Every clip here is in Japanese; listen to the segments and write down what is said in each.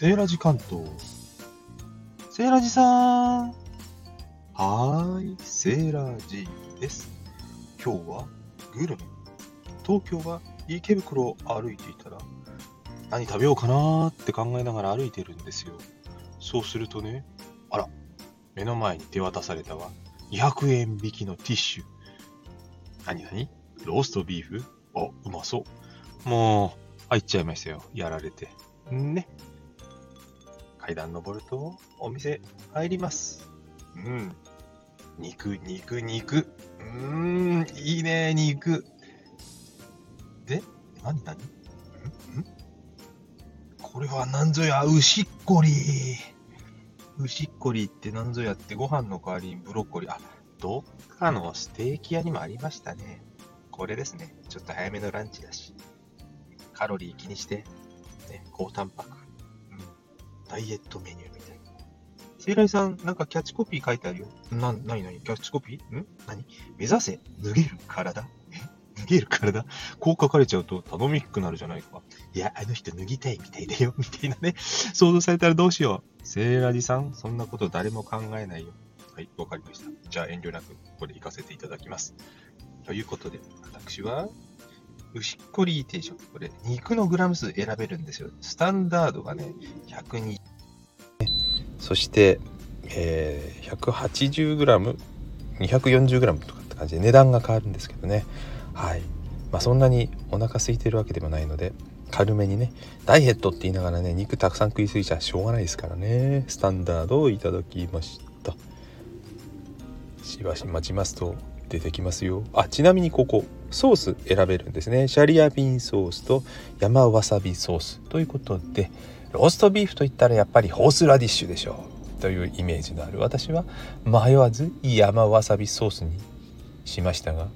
セーラジ関東。セーラジさーん。はーい、セーラジです。今日はグルメ。東京は池袋を歩いていたら、何食べようかなーって考えながら歩いてるんですよ。そうするとね、あら、目の前に手渡されたわ。200円引きのティッシュ。何何？ローストビーフ？あ、うまそう。もう、入っちゃいましたよ。やられて。ね。階段登ると、お店入ります。うん。肉、肉、肉。うーん、いいね、肉。で、何何？んん？これは何ぞや、牛っこり。牛っこりって何ぞやってご飯の代わりにブロッコリー。あ、どっかのステーキ屋にもありましたね。これですね。ちょっと早めのランチだし。カロリー気にして、ね、高タンパク。ダイエットメニューみたいな。セイライさん、なんかキャッチコピー書いてあるよ。な、なになにキャッチコピー？ん？何？目指せ、脱げる体？え？脱げる体？こう書かれちゃうと頼みっくなるじゃないか。いや、あの人脱ぎたいみたいだよ、みたいなね。想像されたらどうしよう。セイラジさん、そんなこと誰も考えないよ。はい、わかりました。じゃあ遠慮なく、これ行かせていただきます。ということで、私は、牛っこり定食。これ、肉のグラム数選べるんですよ。スタンダードがね、120。そして、えー、180g、240g とかって感じで値段が変わるんですけどね。はい。まあ、そんなにお腹空いてるわけでもないので、軽めにね、ダイエットって言いながらね、肉たくさん食いすぎちゃしょうがないですからね。スタンダードをいただきました。しばし待ちますと、出てきますよあちなみにここソース選べるんですねシャリアピンソースと山わさびソースということでローストビーフといったらやっぱりホースラディッシュでしょ。うというイメージのある私は迷わず山わさびソースにしましたが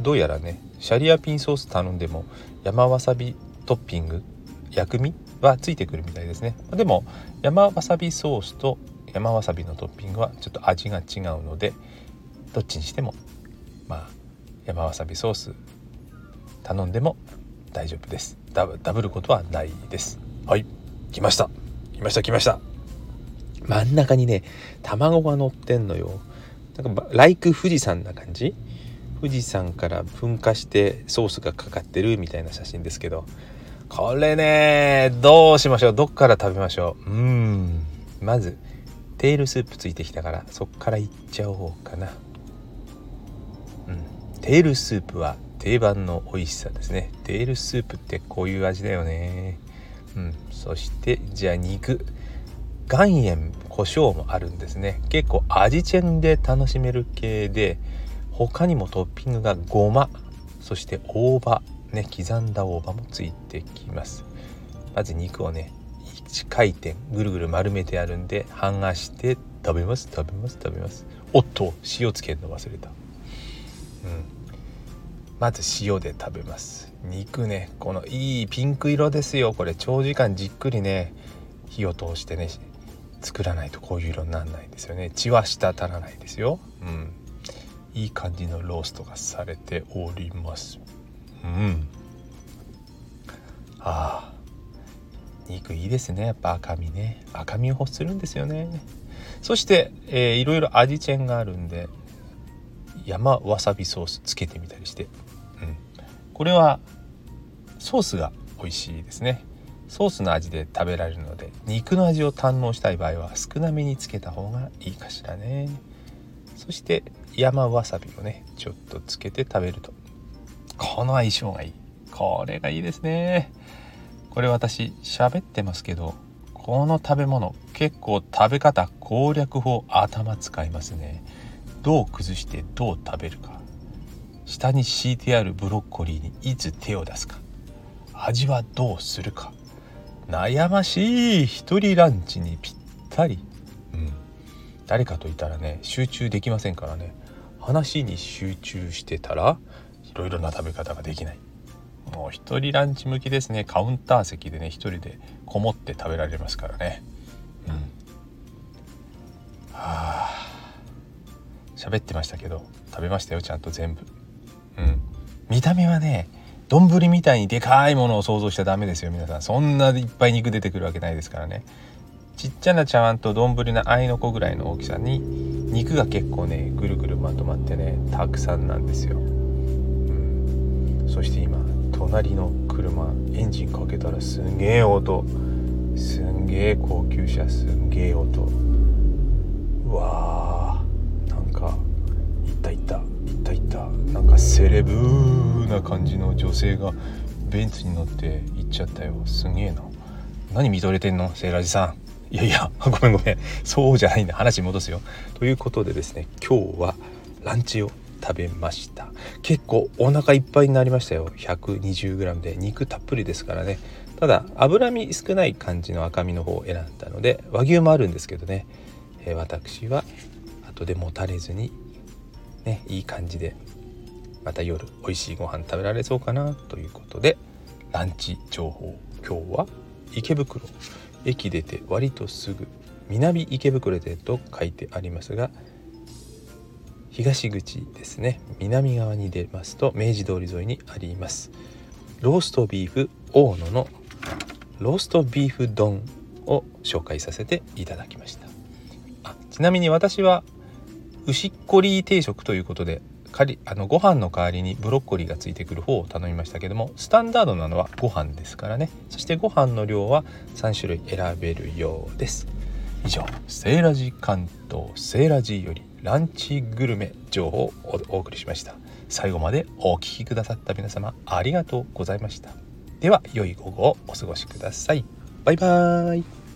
どうやらねシャリアピンソース頼んでも山わさびトッピング薬味はついてくるみたいですね。でも山わさびソースと山わさびのトッピングはちょっと味が違うのでどっちにしてもまあ山わさびソース頼んでも大丈夫です。ダブダブることはないです。はい。来ました。来ました来ました。真ん中にね卵が乗ってんのよ。なんかライク富士山な感じ？富士山から噴火してソースがかかってるみたいな写真ですけど。これねどうしましょう？どっから食べましょう？うん。まずテールスープついてきたからそっからいっちゃおうかな。うん。テールスープは定番の美味しさですね。テールスープってこういう味だよね。うん。そしてじゃあ肉。岩塩胡椒もあるんですね。結構味チェンで楽しめる系で他にもトッピングがごまそして大葉ね刻んだ大葉もついてきます。まず肉をね1回転ぐるぐる丸めてあるんで剥がして食べます食べます食べます。おっと塩つけるの忘れた。うん。まず塩で食べます。肉ねこのいいピンク色ですよ。これ長時間じっくりね火を通してね作らないとこういう色にならないんですよね。血は滴らないですよ。うん。いい感じのローストがされております。うん。ああ。肉いいですね。やっぱ赤身ね。赤身を欲するんですよね。そして、えー、いろいろ味チェンがあるんで山わさびソースつけてみたりして、これはソースが美味しいですね。ソースの味で食べられるので肉の味を堪能したい場合は少なめにつけた方がいいかしらね。そして山わさびをねちょっとつけて食べると。この相性がいい。これがいいですね。これ私喋ってますけどこの食べ物結構食べ方攻略法頭使いますね。どう崩してどう食べるか。下に敷いてあるブロッコリーにいつ手を出すか。味はどうするか。悩ましい一人ランチにぴったり。うん。誰かといたらね集中できませんからね。話に集中してたらいろいろな食べ方ができない。もう一人ランチ向きですね。カウンター席でね一人でこもって食べられますからね。うん。はあ。喋ってましたけど食べましたよちゃんと全部。うん。見た目はね丼みたいにでかいものを想像しちゃダメですよ皆さん。そんないっぱい肉出てくるわけないですからね。ちっちゃな茶碗と丼の合いの子ぐらいの大きさに肉が結構ねぐるぐるまとまってねたくさんなんですよ、うん、そして今隣の車エンジンかけたらすんげえ音。すんげえ高級車すんげえ音。うわー。なんかいったいった。いったいった。なんかセレブな感じの女性がベンツに乗って行っちゃったよ。すげえな。何見とれてんの？セーラージさん。いやいや ごめんごめん。そうじゃないんだ。話戻すよ。ということでですね今日はランチを食べました。結構お腹いっぱいになりましたよ。120g で。肉たっぷりですからね。ただ脂身少ない感じの赤身の方を選んだので和牛もあるんですけどね、えー、私は後でもたれずにねいい感じでまた夜美味しいご飯食べられそうかなということでランチ情報。今日は池袋駅出て割とすぐ南池袋でと書いてありますが東口ですね。南側に出ますと明治通り沿いにあります。ローストビーフ大野のローストビーフ丼を紹介させていただきました。あちなみに私は牛っこり定食ということでりあのご飯の代わりにブロッコリーがついてくる方を頼みましたけどもスタンダードなのはご飯ですからね。そしてご飯の量は3種類選べるようです。以上セーラジ関東セーラジよりランチグルメ情報をお送りしました。最後までお聴きくださった皆様ありがとうございました。では良い午後をお過ごしください。バイバーイ。